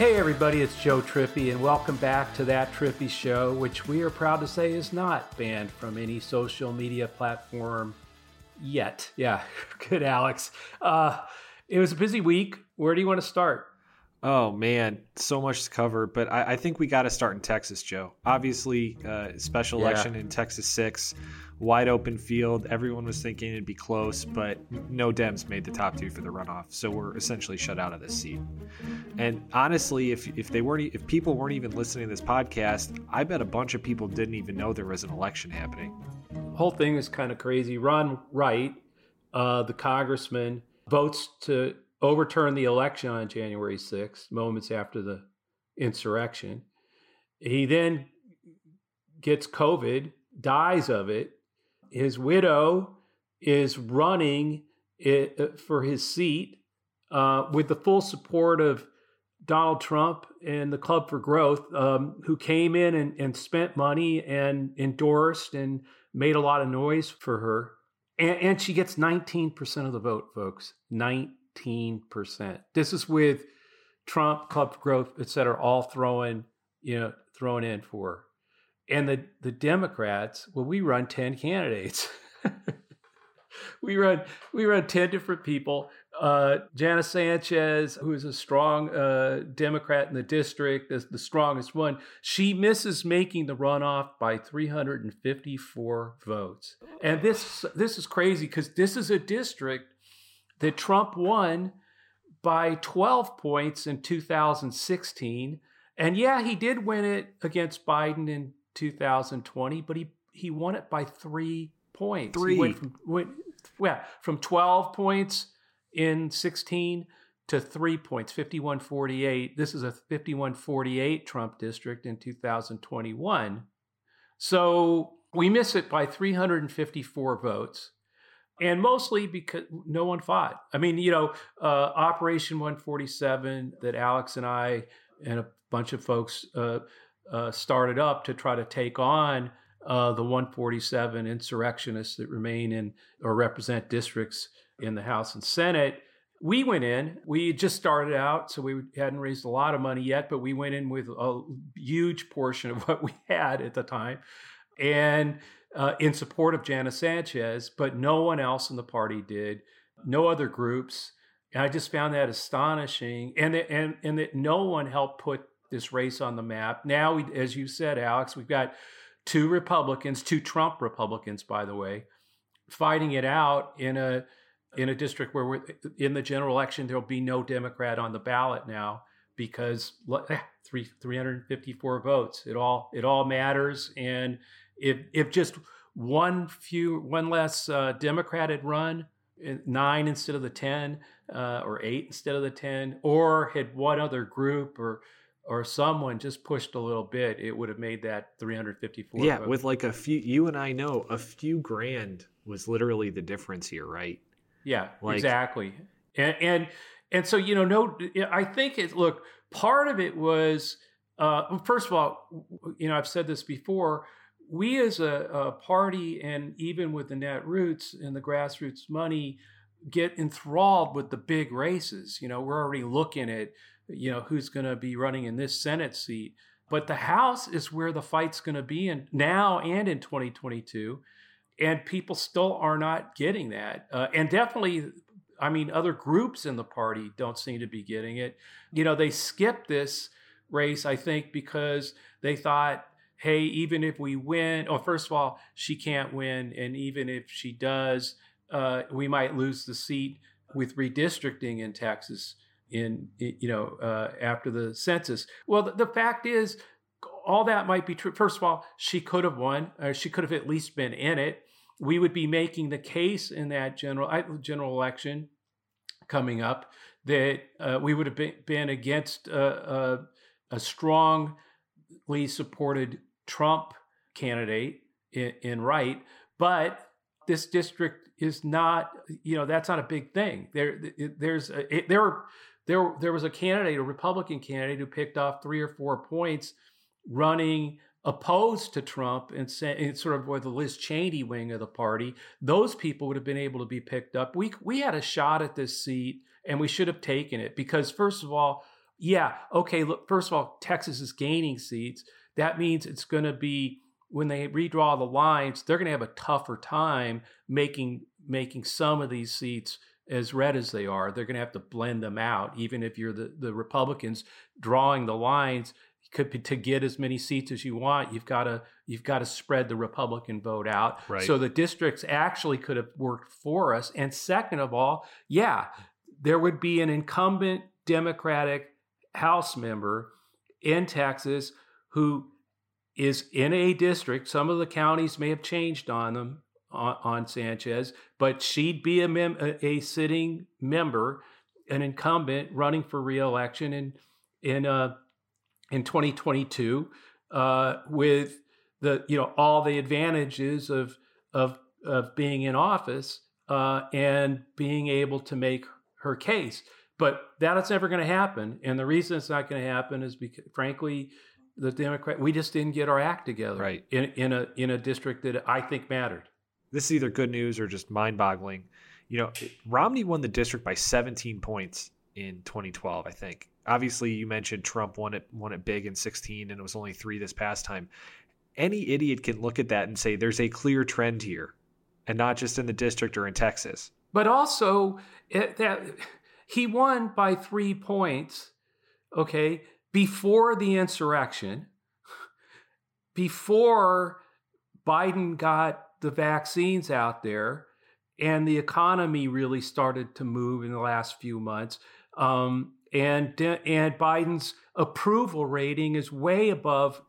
Hey everybody, it's Joe Trippi, and welcome back to That Trippi Show, which we are proud to say is not banned from any social media platform yet. Yeah, good, Alex. Uh, it was a busy week. Where do you want to start? Oh man, so much to cover, but I, I think we got to start in Texas, Joe. Obviously, uh, special election yeah. in Texas six, wide open field. Everyone was thinking it'd be close, but no Dems made the top two for the runoff, so we're essentially shut out of this seat. And honestly, if if they weren't, if people weren't even listening to this podcast, I bet a bunch of people didn't even know there was an election happening. The Whole thing is kind of crazy. Ron Wright, uh, the congressman, votes to overturn the election on January 6th, moments after the insurrection. He then gets COVID, dies of it. His widow is running it, uh, for his seat uh, with the full support of Donald Trump and the Club for Growth, um, who came in and, and, spent money and endorsed and made a lot of noise for her. And, and she gets 19% of the vote, folks. 19 15%. This is with Trump, Club for Growth, et cetera, all throwing, you know, thrown in for. And the, the Democrats, well, we run 10 candidates. we run we run 10 different people. Uh, Janice Sanchez, who is a strong uh, Democrat in the district, is the strongest one. She misses making the runoff by 354 votes. And this this is crazy because this is a district that Trump won by 12 points in 2016. And yeah, he did win it against Biden in 2020, but he, he won it by three points. Three. He went from, went, yeah, from 12 points in 16 to three points, 5148. This is a 5148 Trump district in 2021. So we miss it by 354 votes and mostly because no one fought. I mean, you know, uh, Operation 147 that Alex and I and a bunch of folks uh, uh, started up to try to take on uh, the 147 insurrectionists that remain in or represent districts in the House and Senate. We went in. We just started out, so we hadn't raised a lot of money yet, but we went in with a huge portion of what we had at the time. And uh, in support of Janice Sanchez, but no one else in the party did, no other groups. And I just found that astonishing, and that, and and that no one helped put this race on the map. Now, we, as you said, Alex, we've got two Republicans, two Trump Republicans, by the way, fighting it out in a in a district where we're in the general election. There'll be no Democrat on the ballot now because three 354 votes. It all it all matters, and if if just one few one less uh, Democrat had run nine instead of the ten, uh, or eight instead of the ten, or had one other group or or someone just pushed a little bit, it would have made that 354. Yeah, with like a few, you and I know a few grand was literally the difference here, right? Yeah, like, exactly. And, and and so you know, no, I think it. Look, part of it was uh, first of all, you know, I've said this before we as a, a, party and even with the net roots and the grassroots money get enthralled with the big races you know we're already looking at you know who's going to be running in this senate seat. But the house is where the fight's going to be in now and in 2022 and people still are not getting that. Uh, and definitely i mean other groups in the party don't seem to be getting it. You know they skipped this race i think because they thought hey, even if we win, or first of all, she can't win. And even if she does, uh, we might lose the seat with redistricting in Texas in, you know, uh, after the census. Well, the, the, fact is, all that might be true. First of all, she could have won, or she could have at least been in it. we would be making the case in that general general election coming up that uh, we would have been, been against a, a, a, strongly supported Trump candidate in, in Wright, but this district is not, you know, that's not a big thing. There, there's a, it, there, there, there was a candidate, a Republican candidate, who picked off three or four points running opposed to Trump and, say, sort of where the Liz Cheney wing of the party, those people would have been able to be picked up. We we had a shot at this seat and we should have taken it because first of all, yeah, okay, look, first of all, Texas is gaining seats. That means it's going to be when they redraw the lines, they're going to have a tougher time making making some of these seats as red as they are. They're going to have to blend them out, even if you're the, the Republicans drawing the lines could be, to get as many seats as you want, you've got to you've got to spread the Republican vote out. Right. So the districts actually could have worked for us. And second of all, yeah, there would be an incumbent Democratic House member in Texas who is in a district. Some of the counties may have changed on them on, on Sanchez, but she'd be a, mem- a, a sitting member, an incumbent running for reelection in in uh, in 2022 uh, with the you know all the advantages of of of being in office uh, and being able to make her case. But that's never going to happen, and the reason it's not going to happen is because, frankly, the Democrat we just didn't get our act together right. in in a in a district that I think mattered. This is either good news or just mind-boggling. You know, Romney won the district by 17 points in 2012, I think obviously you mentioned Trump won it won it big in 16 and it was only 3 this past time. Any idiot can look at that and say there's a clear trend here and not just in the district or in Texas. But also it, that he won by 3 points, okay, before the insurrection, before Biden got the vaccines out there and the economy really started to move in the last few months. Um, and and Biden's approval rating is way above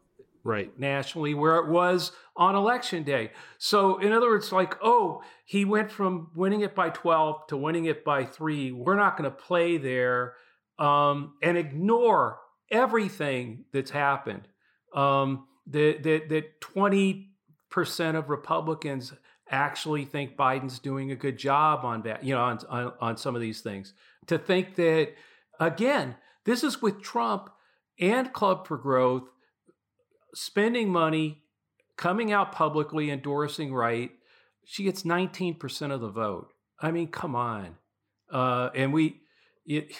right nationally where it was on election day. So in other words, like oh, he went from winning it by twelve to winning it by three. We're not going to play there um, and ignore everything that's happened. Um, that that that twenty percent of Republicans actually think Biden's doing a good job on that, you know, on, on, on some of these things. To think that Again, this is with Trump and Club for Growth spending money, coming out publicly, endorsing right. She gets 19% of the vote. I mean, come on. Uh, and we it,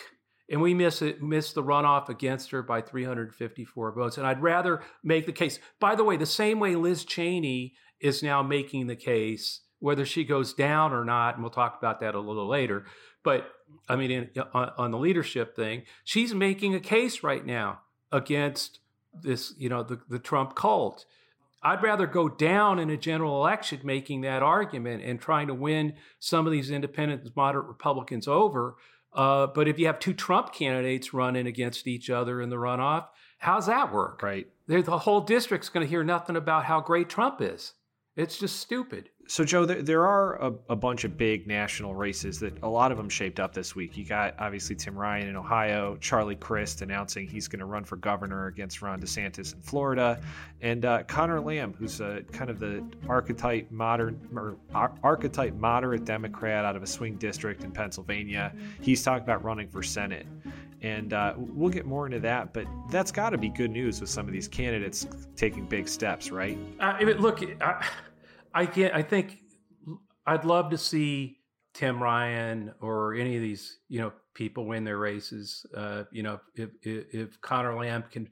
and we miss it miss the runoff against her by 354 votes. And I'd rather make the case. By the way, the same way Liz Cheney is now making the case, whether she goes down or not, and we'll talk about that a little later. But I mean, in, uh, on, on the leadership thing, she's making a case right now against this, you know, the, the Trump cult. I'd rather go down in a general election making that argument and trying to win some of these independent, moderate Republicans over. Uh, but if you have two Trump candidates running against each other in the runoff, how's that work? Right. The whole district's going to hear nothing about how great Trump is. It's just stupid. So, Joe, there, there are a, a, bunch of big national races that a lot of them shaped up this week. You got obviously Tim Ryan in Ohio, Charlie Crist announcing he's going to run for governor against Ron DeSantis in Florida, and uh, Conor Lamb, who's a, kind of the archetype modern or ar- archetype moderate Democrat out of a swing district in Pennsylvania. He's talking about running for Senate. And uh, we'll get more into that, but that's got to be good news with some of these candidates taking big steps, right? Uh, look, I can't. I think I'd love to see Tim Ryan or any of these, you know, people win their races. Uh, you know, if, if, if Conor Lamb can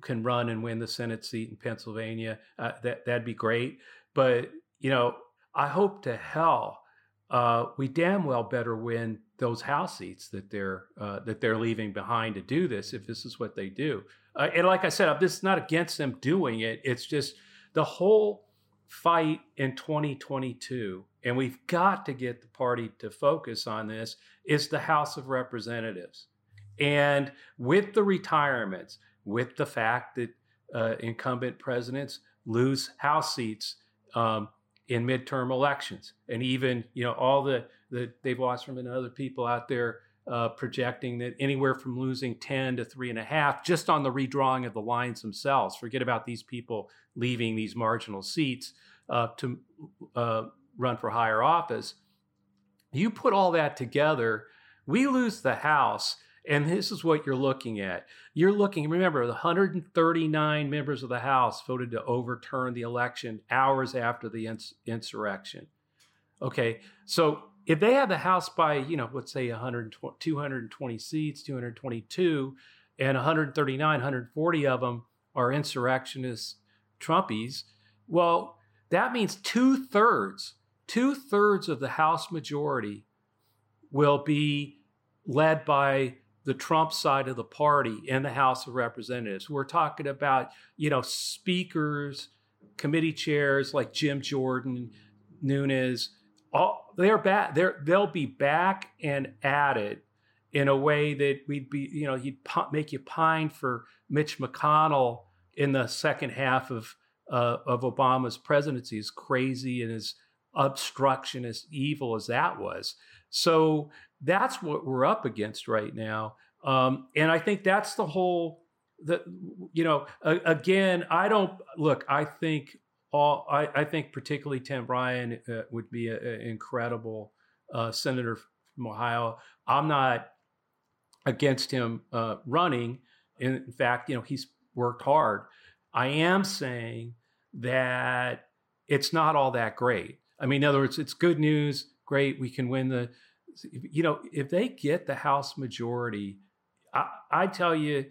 can run and win the Senate seat in Pennsylvania, uh, that that'd be great. But you know, I hope to hell uh, we damn well better win those House seats that they're uh, that they're leaving behind to do this. If this is what they do, uh, and like I said, this is not against them doing it. It's just the whole fight in 2022, and we've got to get the party to focus on this, is the House of Representatives. And with the retirements, with the fact that uh, incumbent presidents lose House seats um, in midterm elections, and even you know all the the they've lost from and other people out there uh, projecting that anywhere from losing 10 to three and a half just on the redrawing of the lines themselves. Forget about these people leaving these marginal seats uh, to uh, run for higher office. You put all that together, we lose the House. And this is what you're looking at. You're looking, remember, the 139 members of the House voted to overturn the election hours after the ins- insurrection. Okay, so if they have the House by, you know, let's say 120, 220 seats, 222, and 139, 140 of them are insurrectionist Trumpies, well, that means two thirds, two thirds of the House majority will be led by the Trump side of the party in the House of Representatives. We're talking about, you know, speakers, committee chairs like Jim Jordan, Nunes, all they're back. They're they'll be back and at it in a way that we'd be, you know, he'd make you pine for Mitch McConnell in the second half of uh, of Obama's presidency, as crazy and as obstructionist evil as that was. So that's what we're up against right now, um, and I think that's the whole. That you know, again, I don't look. I think all I, I think particularly Tim Ryan uh, would be an incredible uh, senator from Ohio. I'm not against him uh, running. In fact, you know he's worked hard. I am saying that it's not all that great. I mean, in other words, it's good news. Great, we can win the. You know, if they get the House majority, I, I tell you,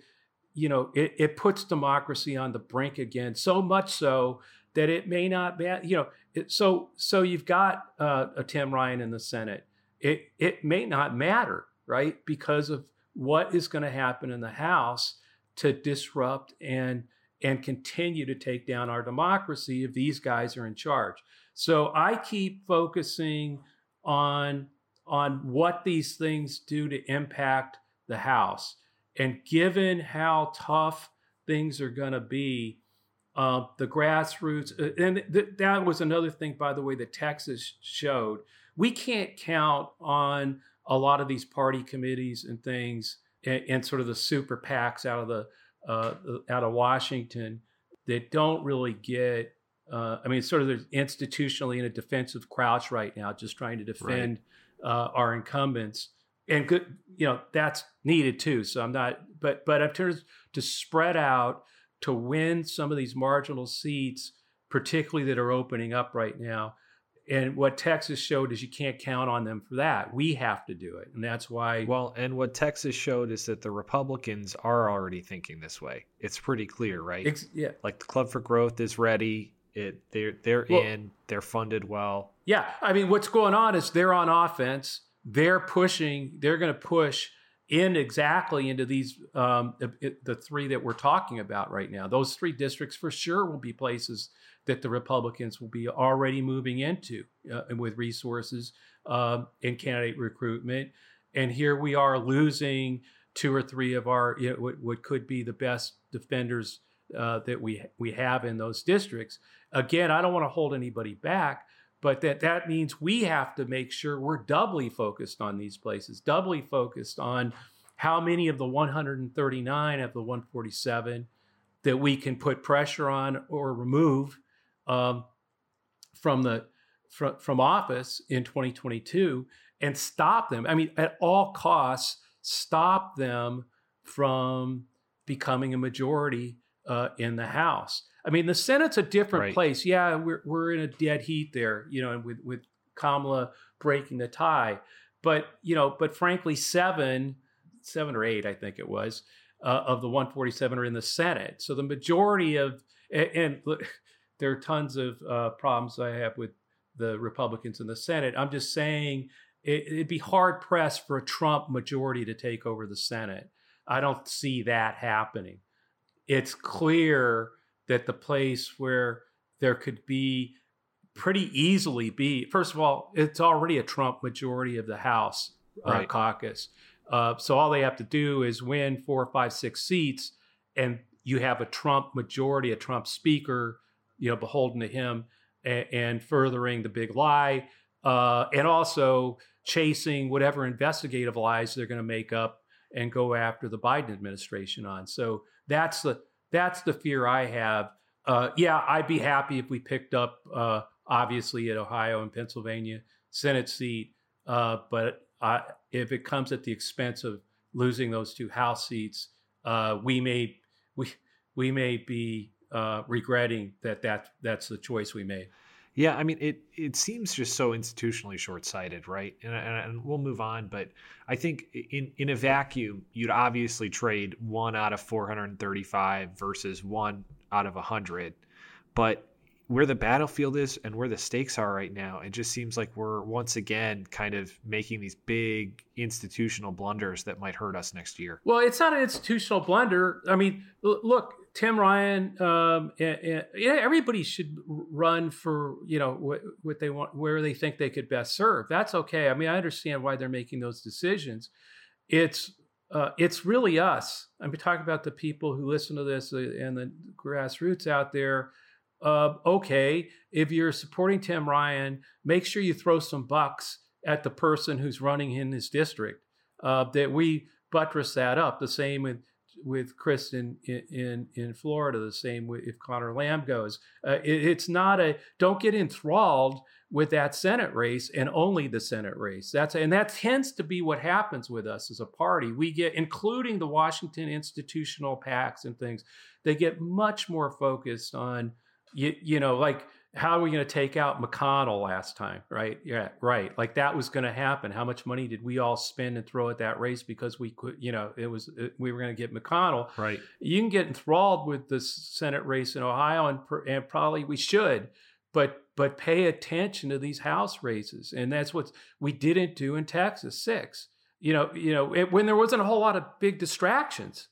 you know, it, it puts democracy on the brink again. So much so that it may not be, you know, it, so so you've got uh, a Tim Ryan in the Senate. It it may not matter, right, because of what is going to happen in the House to disrupt and and continue to take down our democracy if these guys are in charge. So I keep focusing on on what these things do to impact the House. And given how tough things are going to be, uh, the grassroots, uh, and th- that was another thing, by the way, that Texas showed. We can't count on a lot of these party committees and things, and, and sort of the super PACs out of the uh, out of Washington that don't really get. Uh, I mean, sort of institutionally in a defensive crouch right now, just trying to defend right. Uh, our incumbents. And good, you know, that's needed too. So I'm not, but but in terms to spread out to win some of these marginal seats, particularly that are opening up right now. And what Texas showed is you can't count on them for that. We have to do it. And that's why. Well, and what Texas showed is that the Republicans are already thinking this way. It's pretty clear, right? Ex- yeah. Like the Club for Growth is ready. It they're they're well, in. They're funded well. Yeah, I mean, what's going on is they're on offense. They're pushing. They're going to push in exactly into these um, the three that we're talking about right now. Those three districts for sure will be places that the Republicans will be already moving into uh, with resources um, in candidate recruitment. And here we are losing two or three of our you know, what, what, could be the best defenders uh, that we we have in those districts. Again, I don't want to hold anybody back, but that that means we have to make sure we're doubly focused on these places doubly focused on how many of the 139 of the 147 that we can put pressure on or remove um, from the from, from office in 2022 and stop them. I mean at all costs stop them from becoming a majority uh, in the house I mean, the Senate's a different right. place. Yeah, we're we're in a dead heat there, you know, with with Kamala breaking the tie. But you know, but frankly, seven, seven or eight, I think it was, uh, of the 147 are in the Senate. So the majority of and, and look, there are tons of uh, problems I have with the Republicans in the Senate. I'm just saying it, it'd be hard pressed for a Trump majority to take over the Senate. I don't see that happening. It's clear that the place where there could be pretty easily be first of all it's already a trump majority of the house uh, right. caucus uh, so all they have to do is win four five six seats and you have a trump majority a trump speaker you know beholden to him and, and furthering the big lie, uh, and also chasing whatever investigative lies they're going to make up and go after the Biden administration on. So that's the that's the fear I have. Uh, yeah, I'd be happy if we picked up, uh, obviously, at Ohio and Pennsylvania Senate seat, uh, but if it comes at the expense of losing those two House seats, uh, we may we we may be uh, regretting that that that's the choice we made. Yeah, I mean it. It seems just so institutionally short-sighted, right? And, and, we'll move on, but I think in in a vacuum, you'd obviously trade one out of 435 versus one out of 100. But where the battlefield is and where the stakes are right now, it just seems like we're once again kind of making these big institutional blunders that might hurt us next year. Well, it's not an institutional blunder. I mean, look, Tim Ryan, um, and, and, yeah, everybody should run for you know what, what they want, where they think they could best serve. That's okay. I mean, I understand why they're making those decisions. It's uh, it's really us. I'm talking about the people who listen to this uh, and the grassroots out there uh, okay, if you're supporting Tim Ryan, make sure you throw some bucks at the person who's running in his district. Uh, that we buttress that up. The same with with Crist in in in Florida. The same if Conor Lamb goes. Uh, it, it's not a don't get enthralled with that Senate race and only the Senate race. That's and that tends to be what happens with us as a party. We get, including the Washington institutional PACs and things, they get much more focused on you, you know, like how are we going to take out McConnell last time, right? Yeah, right. Like that was going to happen. How much money did we all spend and throw at that race because we could, you know, it was it, we were going to get McConnell. Right. You can get enthralled with the Senate race in Ohio, and and probably we should, but but pay attention to these House races, and that's what we didn't do in Texas six. You know, you know, it, when there wasn't a whole lot of big distractions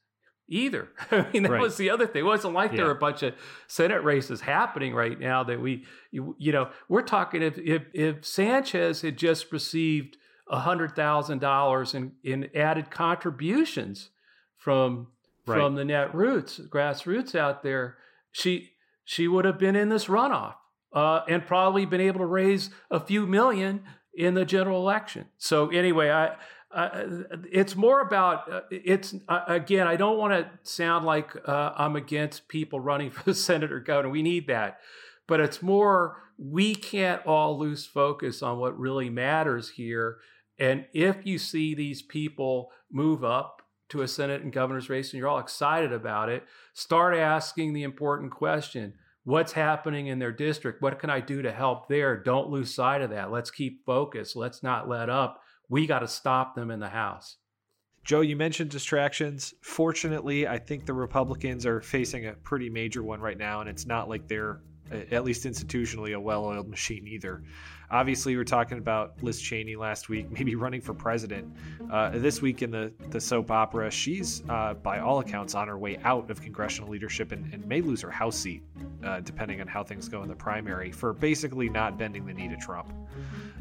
either. I mean, that right. was the other thing. It wasn't like yeah. there were a bunch of Senate races happening right now that we, you, you know, we're talking if, if, if Sanchez had just received $100,000 in, in added contributions from, right. from the net roots, grassroots out there, she, she would have been in this runoff uh, and probably been able to raise a few million in the general election. So anyway, I, uh, it's more about uh, it's uh, again i don't want to sound like uh, i'm against people running for the senate or governor we need that. But it's more we can't all lose focus on what really matters here. And if you see these people move up to a senate and governor's race and you're all excited about it start asking the important question what's happening in their district? What can i do to help there? Don't lose sight of that. Let's keep focused. Let's not let up we got to stop them in the House. Joe, you mentioned distractions. Fortunately, I think the Republicans are facing a pretty major one right now, and it's not like they're, at least institutionally, a well oiled machine either. Obviously, we were talking about Liz Cheney last week, maybe running for president. Uh, this week in the, the soap opera, she's, uh, by all accounts, on her way out of congressional leadership and, and may lose her House seat, uh, depending on how things go in the primary, for basically not bending the knee to Trump.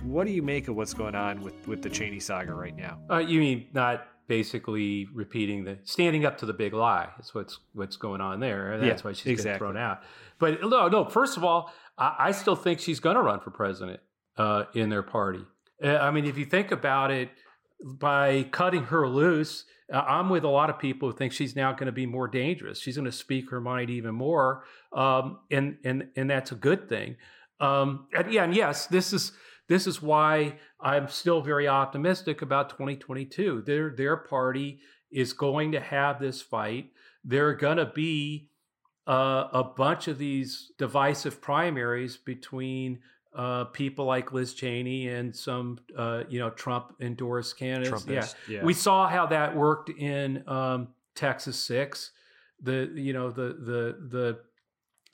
What do you make of what's going on with, with the Cheney saga right now? Uh, you mean not basically repeating the standing up to the big lie? That's what's what's going on there. That's yeah, why she's exactly. getting thrown out. But no, no. First of all, I, I still think she's going to run for president uh, in their party. Uh, I mean, if you think about it, by cutting her loose, uh, I'm with a lot of people who think she's now going to be more dangerous. She's going to speak her mind even more, um, and and and that's a good thing. Um, and yeah, and yes, this is this is why I'm still very optimistic about 2022. Their their party is going to have this fight. There are going to be uh, a bunch of these divisive primaries between uh, people like Liz Cheney and some, uh, you know, Trump endorsed candidates. Yeah. yeah. we saw how that worked in um, Texas six. The you know the the the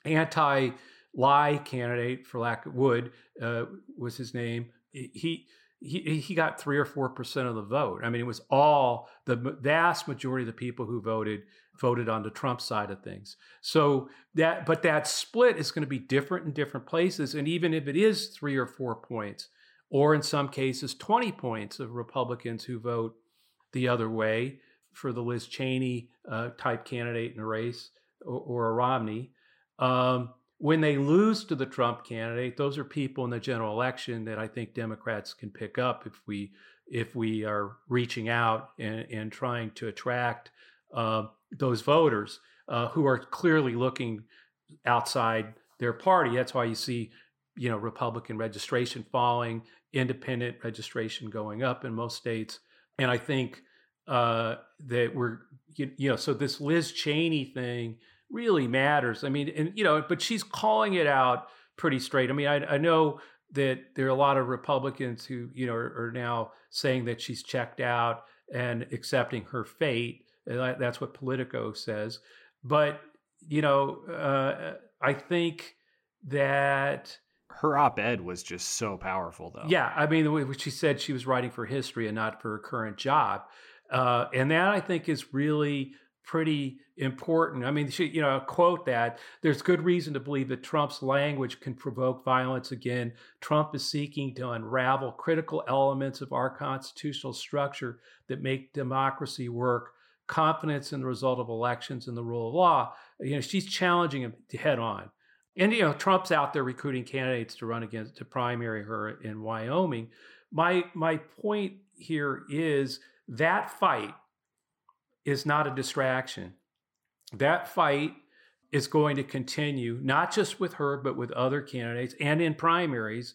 anti lie candidate for lack of wood uh, was his name. He he he got three or four percent of the vote. I mean, it was all the vast majority of the people who voted voted on the Trump side of things. So that but that split is going to be different in different places, and even if it is three or four points, or in some cases twenty points of Republicans who vote the other way for the Liz Cheney uh, type candidate in a race or, or a Romney. Um, when they lose to the Trump candidate, those are people in the general election that I think Democrats can pick up if we if we are reaching out and, and trying to attract uh, those voters uh, who are clearly looking outside their party. That's why you see, you know, Republican registration falling, independent registration going up in most states, and I think uh, that we're you, you know so this Liz Cheney thing really matters. I mean, and you know, but she's calling it out pretty straight. I mean, I, I know that there are a lot of Republicans who you know are, are now saying that she's checked out and accepting her fate. That's what Politico says. But you know, uh, I think that her op-ed was just so powerful, though. Yeah, I mean, the way she said she was writing for history and not for her current job, uh, and that I think is really pretty important. I mean, she, you know, I quote that there's good reason to believe that Trump's language can provoke violence again. Trump is seeking to unravel critical elements of our constitutional structure that make democracy work. Confidence in the result of elections and the rule of law. You know, she's challenging him head on. And you know, Trump's out there recruiting candidates to run against to primary her in Wyoming. My my point here is that fight is not a distraction. That fight is going to continue, not just with her, but with other candidates and in primaries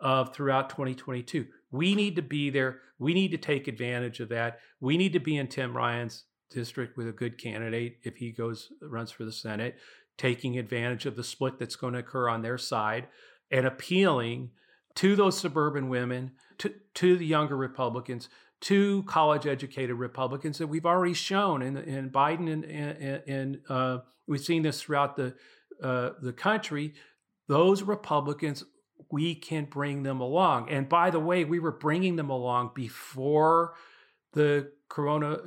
of throughout 2022. We need to be there. We need to take advantage of that. We need to be in Tim Ryan's district with a good candidate if he goes runs for the Senate, taking advantage of the split that's going to occur on their side and appealing to those suburban women, to, to the younger Republicans, to college educated Republicans that we've already shown in, in Biden and, and, and uh, we've seen this throughout the uh, the country. Those Republicans, we can bring them along. And by the way, we were bringing them along before the Corona,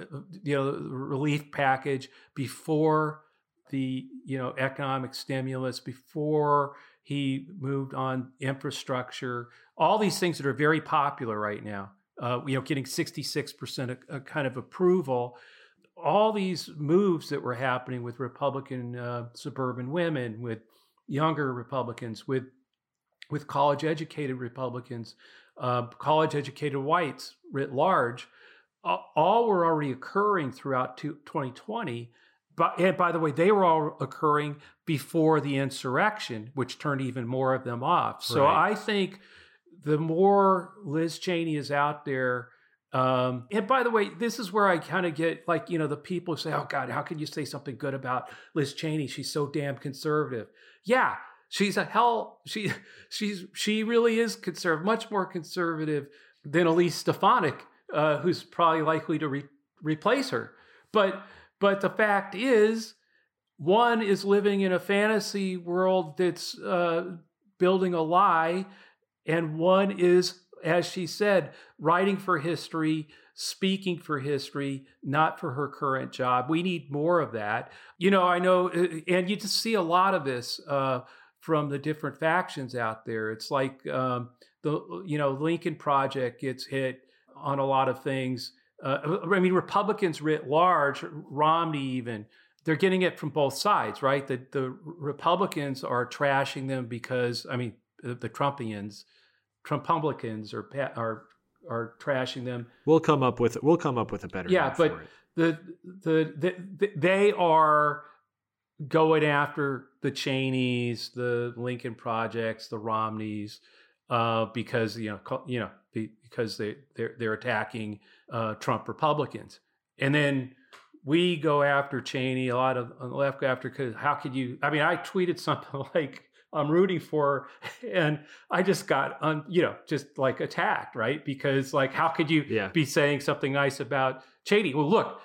you know, relief package, before the you know economic stimulus, before he moved on infrastructure, all these things that are very popular right now uh, you know, getting 66% of, kind of approval. All these moves that were happening with Republican uh, suburban women, with younger Republicans, with with college educated Republicans, uh, college educated whites writ large, all were already occurring throughout 2020. But and by the way, they were all occurring before the insurrection, which turned even more of them off. So right. I think the more Liz Cheney is out there. Um, and by the way, this is where I kind of get like, you know, the people say, oh God, how can you say something good about Liz Cheney? She's so damn conservative. Yeah, she's a hell, she, she's, she really is conservative, much more conservative than Elise Stefanik, uh, who's probably likely to re- replace her. But, but the fact is, one is living in a fantasy world that's uh, building a lie and one is, as she said, writing for history, speaking for history, not for her current job. We need more of that. You know, I know, uh, and you just see a lot of this uh, from the different factions out there. It's like um, the, you know, Lincoln Project gets hit on a lot of things. Uh, I mean, Republicans writ large, Romney even, they're getting it from both sides, right? The the Republicans are trashing them because, I mean, the, the Trumpians Trumpublicans are are are trashing them. We'll come up with it. we'll come up with a better yeah, but the, the, the the they are going after the Cheneys, the Lincoln projects, the Romneys, uh, because you know you know because they they're they're attacking uh, Trump Republicans, and then we go after Cheney. A lot of on the left go after because how could you? I mean, I tweeted something like I'm rooting for. And I just got, un, you know, just like attacked, right? Because like, how could you yeah. be saying something nice about Cheney? Well, look,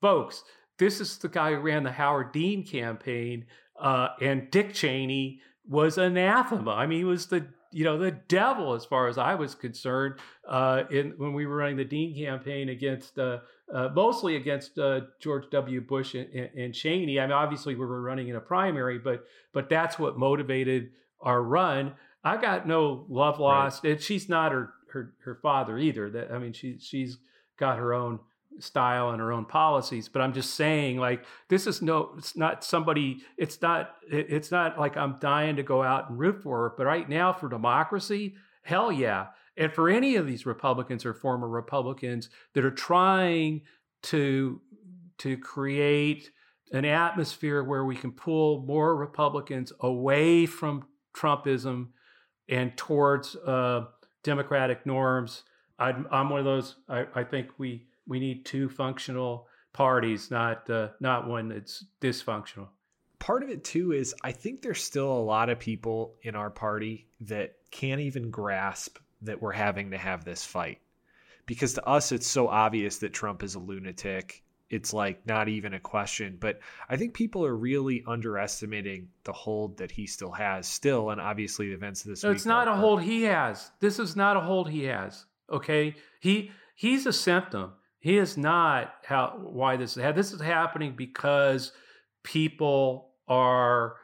folks, this is the guy who ran the Howard Dean campaign, uh, and Dick Cheney was anathema. I mean, he was the you know the devil as far as I was concerned. Uh, in when we were running the Dean campaign against uh, uh, mostly against uh, George W. Bush and, and, Cheney. I mean, obviously we were running in a primary, but but that's what motivated our run. I got no love lost, right. and she's not her her her father either. That I mean, she she's got her own style and her own policies. But I'm just saying, like, this is no, it's not somebody, it's not, it's not like I'm dying to go out and root for her. But right now, for democracy, hell yeah. And for any of these Republicans or former Republicans that are trying to to create an atmosphere where we can pull more Republicans away from Trumpism and towards uh, democratic norms. I'm, I'm, one of those. I, I, think we we need two functional parties, not uh, not one that's dysfunctional. Part of it too is I think there's still a lot of people in our party that can't even grasp that we're having to have this fight. Because to us, it's so obvious that Trump is a lunatic. It's like not even a question. But I think people are really underestimating the hold that he still has, still, and obviously the events of this no, week. It's not a hold he has. This is not a hold he has. Okay, he he's a symptom. He is not how why this is this is happening because people are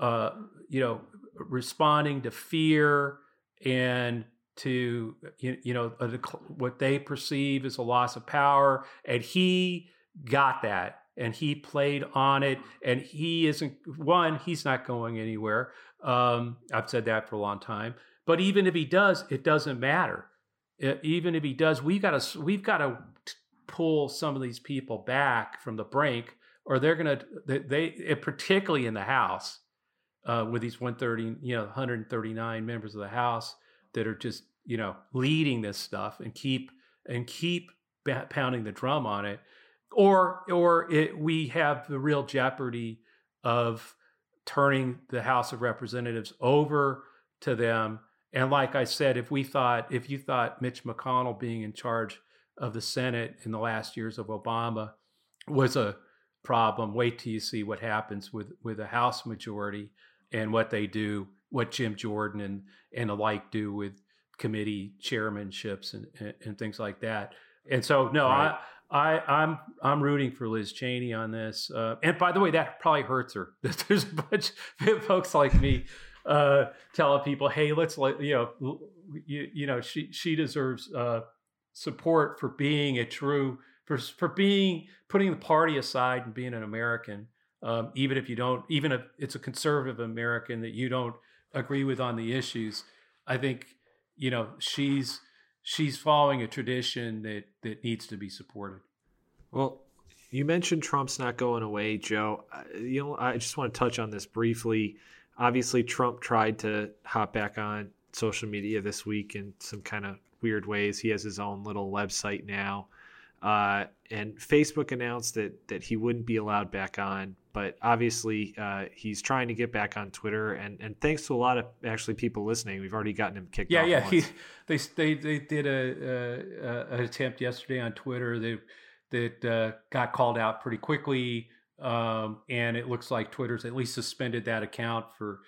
uh, you know responding to fear and to you, know a, what they perceive as a loss of power. And he got that and he played on it. And he isn't one he's not going anywhere. Um, i've said that for a long time. But even if he does it doesn't matter. Even if he does we've got to we've got to pull some of these people back from the brink or they're going to they, they particularly in the house uh, with these 130 you know 139 members of the house that are just you know leading this stuff and keep and keep pounding the drum on it. Or or it, we have the real jeopardy of turning the house of representatives over to them. And like i said if we thought if you thought mitch mcconnell being in charge of the senate in the last years of obama was a problem wait till you see what happens with with a house majority and what they do what jim jordan and and alike do with committee chairmanships and, and, and things like that. And so, no, right. I, I, I'm, I'm rooting for Liz Cheney on this. Uh, and by the way, that probably hurts her. That there's a bunch of folks like me uh, telling people, "Hey, let's let you know, you, you know, she, she deserves uh, support for being a true, for, for being putting the party aside and being an American." Um, even if you don't, even if it's a conservative American that you don't agree with on the issues, I think you know she's she's following a tradition that that needs to be supported. Well, you mentioned Trump's not going away, Joe. You know, I just want to touch on this briefly. Obviously, Trump tried to hop back on social media this week in some kind of weird ways. He has his own little website now. Uh, and Facebook announced that that he wouldn't be allowed back on, but obviously uh, he's trying to get back on Twitter. And, and thanks to a lot of actually people listening, we've already gotten him kicked yeah. Yeah, yeah. They, they they did a, a, an attempt yesterday on Twitter that that uh, got called out pretty quickly, um, and it looks like Twitter's at least suspended that account for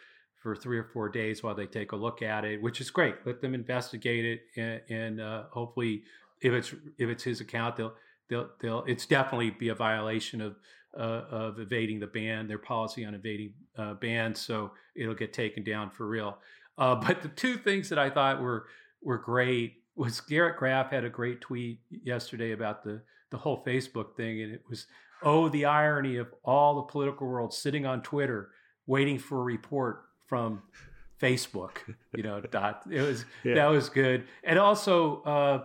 for three or four days while they take a look at it, which is great. Let them investigate it, and, and uh, hopefully if it's if it's his account, they'll they'll they'll it's definitely be a violation of uh, of evading the ban, their policy on evading uh, bans. So it'll get taken down for real. Uh, but the two things that I thought were were great was Garrett Graff had a great tweet yesterday about the the whole Facebook thing, and it was oh the irony of all the political world sitting on Twitter waiting for a report from Facebook. You know, dot. It was yeah. that was good, and also uh,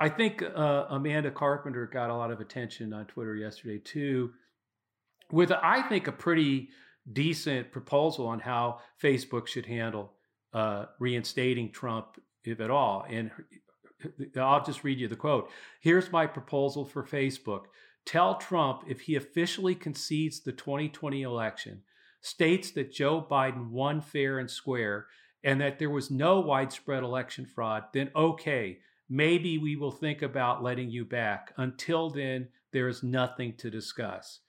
I think uh, Amanda Carpenter got a lot of attention on Twitter yesterday too, with I think a pretty decent proposal on how Facebook should handle uh, reinstating Trump, if at all. And I'll just read you the quote. Here's my proposal for Facebook. Tell Trump if he officially concedes the 2020 election, states that Joe Biden won fair and square, and that there was no widespread election fraud, then okay, maybe we will think about letting you back. Until then, there is nothing to discuss.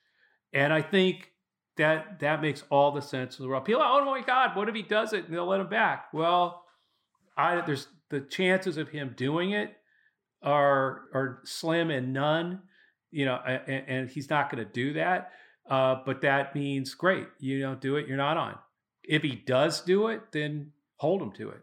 And I think that that makes all the sense in the world. People, oh my God, what if he does it and they'll let him back? Well, I there's the chances of him doing it are are slim and none. You know, and, and he's not going to do that. Uh, but that means great. You don't do it, you're not on. If he does do it, then hold him to it.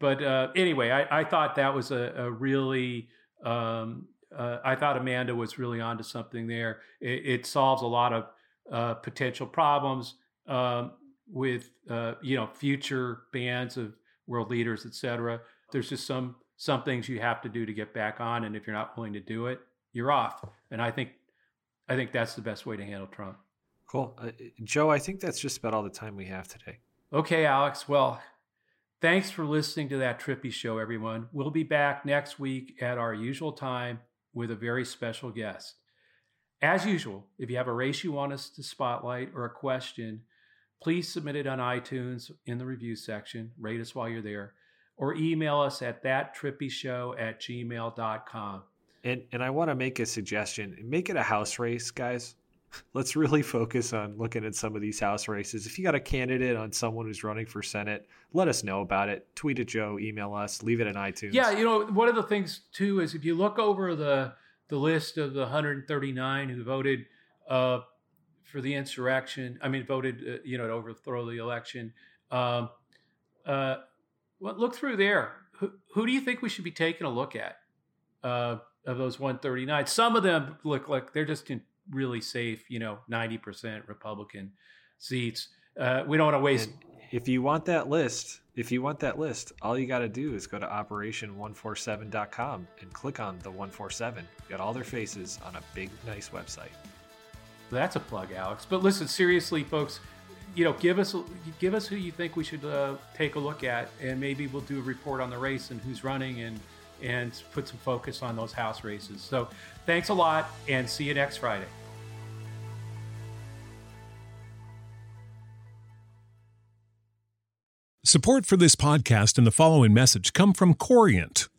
But uh, anyway, I, I, thought that was a, a really um, uh, I thought Amanda was really onto something there. It, it solves a lot of uh, potential problems um, with uh, you know future bands of world leaders, etc. There's just some some things you have to do to get back on, and if you're not willing to do it, you're off. And I think I think that's the best way to handle Trump. Cool, uh, Joe. I think that's just about all the time we have today. Okay, Alex. Well, thanks for listening to That Trippi Show, everyone. We'll be back next week at our usual time with a very special guest. As usual, if you have a race you want us to spotlight or a question, please submit it on iTunes in the review section. Rate us while you're there. Or email us at thattrippishow at gmail.com. And, and I want to make a suggestion make it a house race, guys. Let's really focus on looking at some of these house races. If you got a candidate on someone who's running for Senate, let us know about it. Tweet at Joe, email us, leave it in iTunes. Yeah, you know, one of the things too is if you look over the the list of the 139 who voted uh, for the insurrection, I mean, voted, uh, you know, to overthrow the election. Um, uh, well, look through there. Who, who, do you think we should be taking a look at uh, of those 139? Some of them look like they're just in really safe, you know, 90% Republican seats. Uh, we don't want to waste. And if you want that list, if you want that list, all you got to do is go to operation147.com and click on the 147. got all their faces on a big, nice website. That's a plug, Alex. But listen, seriously, folks, you know, give us give us who you think we should uh, take a look at, and maybe we'll do a report on the race and who's running, and and put some focus on those house races. So, thanks a lot, and see you next Friday. Support for this podcast and the following message come from Corient.